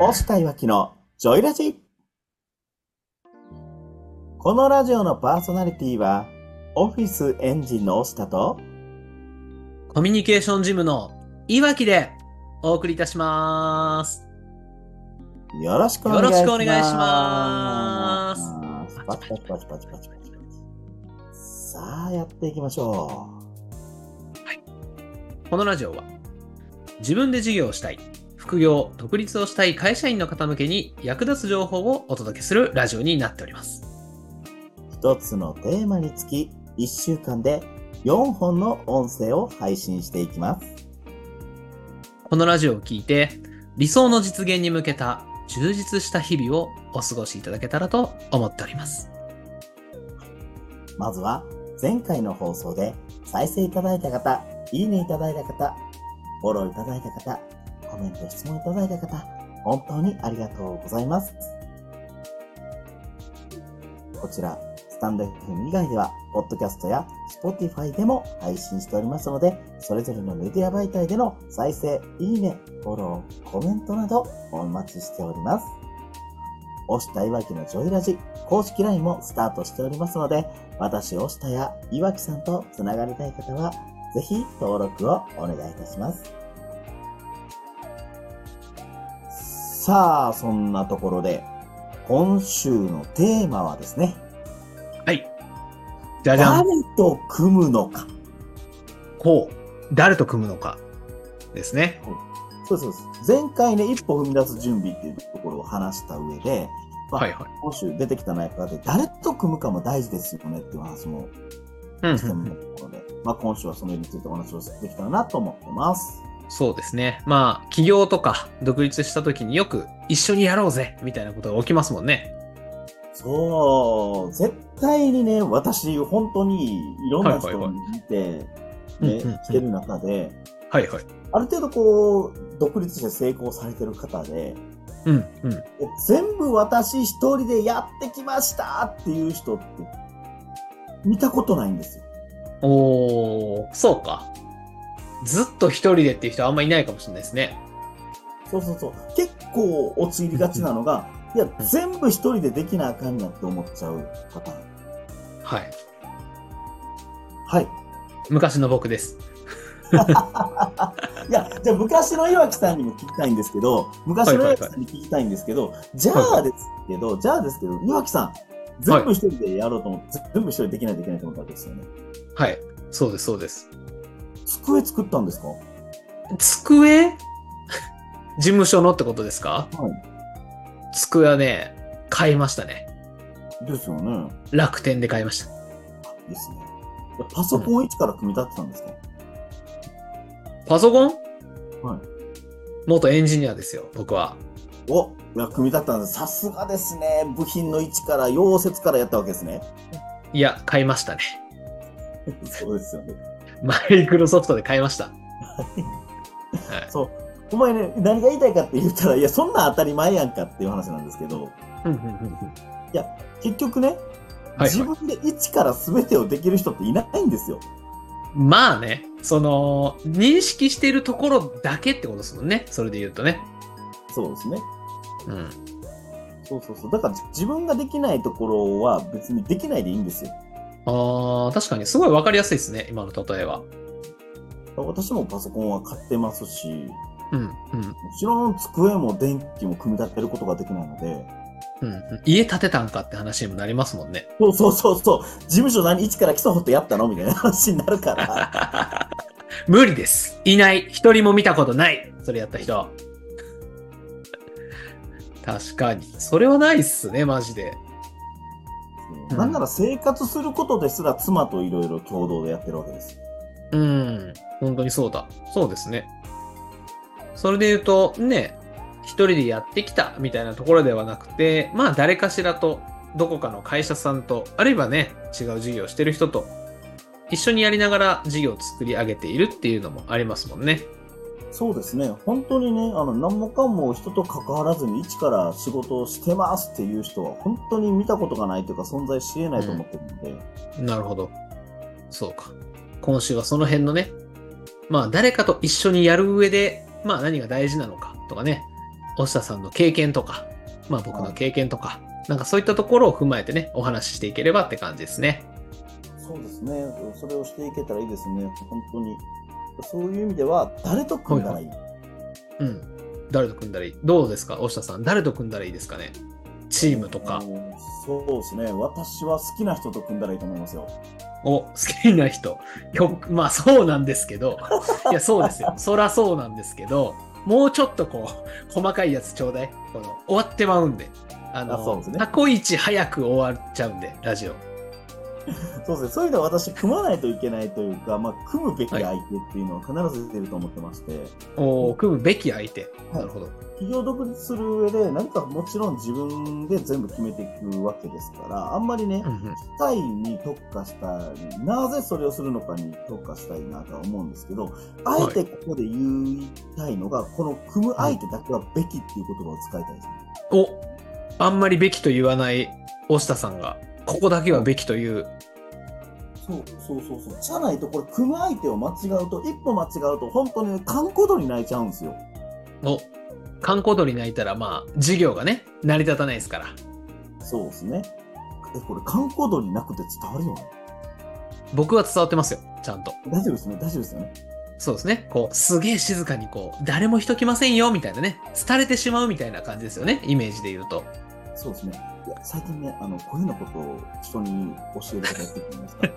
押したいわきのジョイラジこのラジオのパーソナリティは、オフィスエンジンの押したと、コミュニケーションジムのいわきでお送りいたします。よろしくお願いします。よろしくお願いしますパチパチパチパチパチパチ。さあ、やっていきましょこのラジオは自分で事業をしたい、副業、独立をしたい会社員の方向けに役立つ情報をお届けするラジオになっております。う。一つのテーマにつき、一週間で4本の音声を配信していきます。このラジオを聞いて理想の実現に向けた充実した日々をお過ごしいただけたらと思っております。まずは、前回の放送で再生いただいた方、いいねいただいた方、フォローいただいた方、コメント、質問いただいた方、本当にありがとうございます。こちら、スタンド FM 以外では、ポッドキャストや Spotify でも配信しておりますので、それぞれのメディア媒体での再生、いいね、フォロー、コメントなどお待ちしております。押したいわきのジョイラジ公式 LINE もスタートしておりますので、私、押したやいわきさんとつながりたい方は、ぜひ登録をお願いいたします。さあ、そんなところで、今週のテーマはですね、はい。じゃじゃ誰ん。と組むのか。こう。誰と組むのか。ですね。そうそうそう。前回ね、一歩踏み出す準備っていうところを話した上で、まあはいはい。今週出てきた中で、誰と組むかも大事ですよねっていう話もうんしてみたところで、まあ今週はそのについてお話をできたらなと思ってます。そうですね。まあ、起業とか独立した時によく一緒にやろうぜみたいなことが起きますもんね。そう、絶対にね、私、本当にいろんな人を見て、ねうんうんうん、してる中で、はいはい。ある程度こう、独立して成功されてる方で、うんうん。え全部私一人でやってきましたっていう人って、見たことないんですよ。おー、そうか。ずっと一人でっていう人はあんまいないかもしれないですね。そうそうそう。結構陥りがちなのが、いや、全部一人でできなあかんやって思っちゃうパターン。はい。はい。昔の僕です。いや、じゃあ昔の岩木さんにも聞きたいんですけど、昔の岩木さんに聞きたいんですけど、じゃあですけど、じゃあですけど、岩木さん、全部一人でやろうと思って、全部一人でできないといけないと思ったわけですよね。はい。そうです、そうです。机作ったんですか？は机？事務所のってことですか？い。机はね、買いましたね。ですよね。楽天で買いました。ですね。パソコン一から組み立てたんですか、パソコン？はい。元エンジニアですよ、僕は。お、いや、組み立てたんです。さすがですね。部品の位置から、溶接からやったわけですね。いや、買いましたね。そうですよね。マイクロソフトで買いました。はい。そう。お前ね、何が言いたいかって言ったら、いや、そんなん当たり前やんかっていう話なんですけど、うんうんうんうん結局ね、はい自分で一から全てをできる人っていないんですよ。まあね、その、認識しているところだけってことですもんね。それで言うとね。そうですね。うん。そうそうそう。だから自分ができないところは別にできないでいいんですよ。ああ、確かにすごいわかりやすいですね、今の例えは。私もパソコンは買ってますし、うん、うん、もちろん机も電気も組み立てることができないので、うんうん。家建てたんかって話にもなりますもんね。そうそうそうそう、事務所何一から基礎掘ってやったのみたいな話になるから。無理です。いない。一人も見たことない。それやった人。確かに。それはないっすね、マジで。うんなんなら生活することですら妻といろいろ共同でやってるわけですよ。うん。本当にそうだ。そうですね。それで言うと、ね、一人でやってきたみたいなところではなくて、まあ誰かしらと、どこかの会社さんと、あるいはね、違う事業をしてる人と、一緒にやりながら事業を作り上げているっていうのもありますもんね。そうですね。本当にね、あの、何もかも人と関わらずに一から仕事をしてますっていう人は本当に見たことがないというか存在し得ないと思ってるので、なるほど。そうか。今週はその辺のね、まあ誰かと一緒にやる上で、まあ何が大事なのかとかね、押下さんの経験とか、まあ僕の経験とか、なんかそういったところを踏まえてね、お話ししていければって感じですね。そうですね。それをしていけたらいいですね。本当に。そういう意味では、誰と組んだらいい、うん。誰と組んだらいい？どうですか？押下さん。誰と組んだらいいですかね？チームとかそうですね。私は好きな人と組んだらいいと思いますよ。お、好きな人。曲、まあそうなんですけど。いや、そうですよ。そらそうなんですけど、もうちょっとこう、細かいやつちょうだい。この、終わってまうんで。あの、あそうですね過去一早く終わっちゃうんで、ラジオ。そうですね。そういう意味では私、組まないといけないというか、まあ、組むべき相手っていうのは必ず出ると思ってまして、おー組むべき相手。なるほど。企業独立する上で、何かもちろん自分で全部決めていくわけですから、あんまりねう、んうん機械に特化したり、なぜそれをするのかに特化したいなとは思うんですけど、あえてここで言いたいのが、この組む相手だけはべきっていう言葉を使いたいですね。お、あんまりべきと言わない押下さんが、ここだけはべきという。そうそうそうそう。じゃないと、これ、組む相手を間違うと、一歩間違うと、本当にね、観光度に泣いちゃうんですよ。お、観光鳥泣いたら、まあ、事業がね、成り立たないですから。そうですね。え、これ、観光度になくて伝わるよね？僕は伝わってますよ、ちゃんと。大丈夫ですね、大丈夫ですよね？そうですね。こう、すげえ静かにこう、誰も人来ませんよ、みたいなね。廃れてしまうみたいな感じですよね。イメージで言うと。そうですね。いや、最近ね、あの、こういうようなことを人に教える方やってるじゃないですか。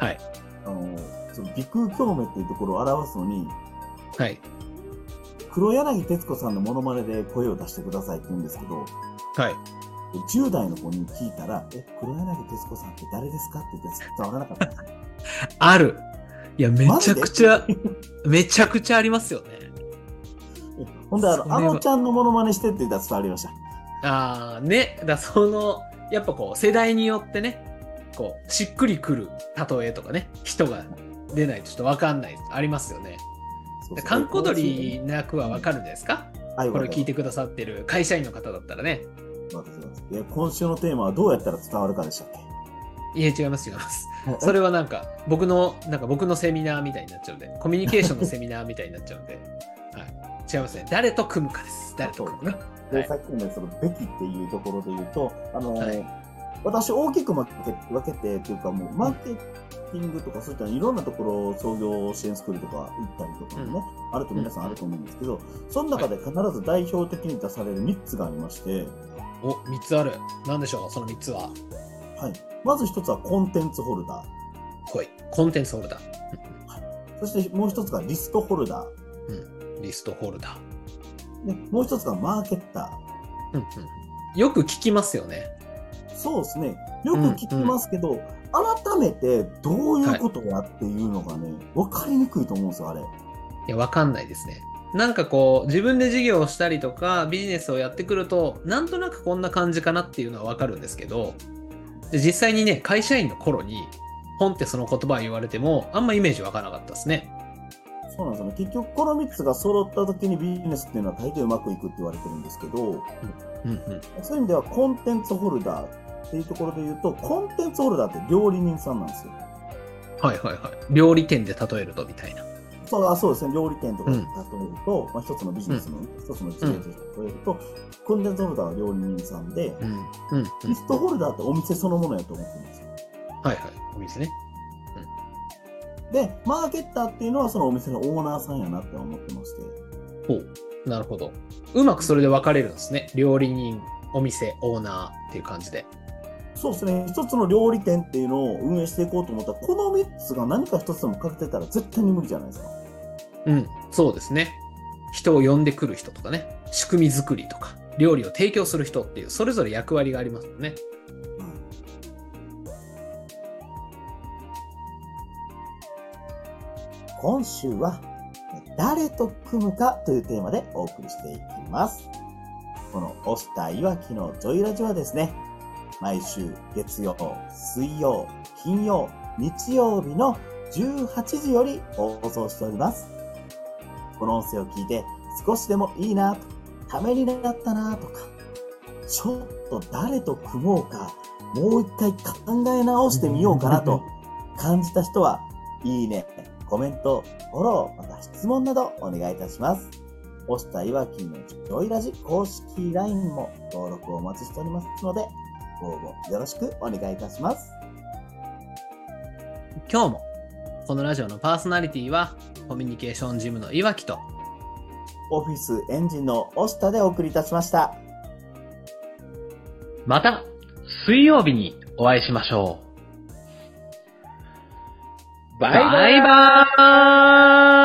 はい。あの、その、鼻腔共鳴っていうところを表すのに、はい。黒柳徹子さんのモノマネで声を出してくださいって言うんですけど、はい。10代の子に聞いたら、え、黒柳徹子さんって誰ですかって言って伝わらなかったんですよ。ある。いや、めちゃくちゃ、めちゃくちゃありますよね。ほんで、あの、あのちゃんのモノマネしてって言ったら伝わりました。あー、ね。だその、やっぱこう、世代によってね、こう、しっくりくる例えとかね、人が出ないとちょっとわかんない。ありますよね。そうそう観光鳥なくはわかるんですか？はいこれ聞いてくくださってる会社員の方だったらね。え今週のテーマはどうやったら伝わるかでしたっいえ、違います、違います。けそれはなんか、僕の、なんか僕のセミナーみたいになっちゃうんで、コミュニケーションのセミナーみたいになっちゃうんで、はい。違いますね。誰と組むかです。誰と組むか。はいでさっきのねそのべきっていうところで言うと、あの、はい私大きく分け分けてっていうかもうマーケティングとかそういったいろんなところ創業支援スクールとか行ったりとかもね、あると皆さんあると思うんですけど、その中で必ず代表的に出される3つがありまして、お、3つある。なんでしょう、その3つは。はい。まず1つはコンテンツホルダー。ほい。コンテンツホルダー。そしてもう1つがリストホルダうん。リストホルダー。ー。でもう1つがマーケッター。うんうん。よく聞きますよね。そうですね。よく聞きますけど、改めてどういうことやっていうのがね、わ、かりにくいと思うんですよ、あれ。いや、わかんないですね。なんかこう、自分で事業をしたりとか、ビジネスをやってくると、なんとなくこんな感じかなっていうのはわかるんですけど、で実際にね、会社員の頃に、本ってその言葉を言われても、あんまイメージわからなかったですね。そうなんですよね。結局、この3つが揃った時にビジネスっていうのは大抵うまくいくって言われてるんですけど、うんうん。そういう意味ではコンテンツホルダーっていうところで言うと、コンテンツホルダーって料理人さんなんですよ。はいはいはい。料理店で例えるとみたいな。そうあそうですね。料理店とかうんで例えると、まあ一つのビジネスの、一つの事業として例えると、コンテンツホルダーは料理人さんで、うん。うん。うん。リストホルダーってお店そのものやと思ってるんですよ。はいはい。お店ね。で、マーケッターっていうのはそのお店のオーナーさんやなって思ってまして。ほう。なるほど。うまくそれで分かれるんですね。料理人、お店、オーナーっていう感じで。そうですね。一つの料理店っていうのを運営していこうと思ったら、この3つが何か一つでも欠けてたら絶対に無理じゃないですか。うん。そうですね。人を呼んでくる人とかね。仕組み作りとか。料理を提供する人っていう、それぞれ役割がありますよね。今週は、誰と組むかというテーマでお送りしていきます。この、押したいわきのジョイラジはですね、毎週月曜、水曜、金曜、日曜日の18時より放送しております。この音声を聞いて少しでもいいなと、ためになったなとか、ちょっと誰と組もうか、もう一回考え直してみようかなと感じた人は、いいね、コメント、フォロー、また質問などお願いいたします。押したいわきのジョイラジ公式 LINE も登録をお待ちしておりますので、応募よろしくお願いいたします。今日も、このラジオのパーソナリティは、コミュニケーションジムのいわきと、オフィスエンジンの押したでお送りいたしました。また、水曜日にお会いしましょう。バイバイバーイ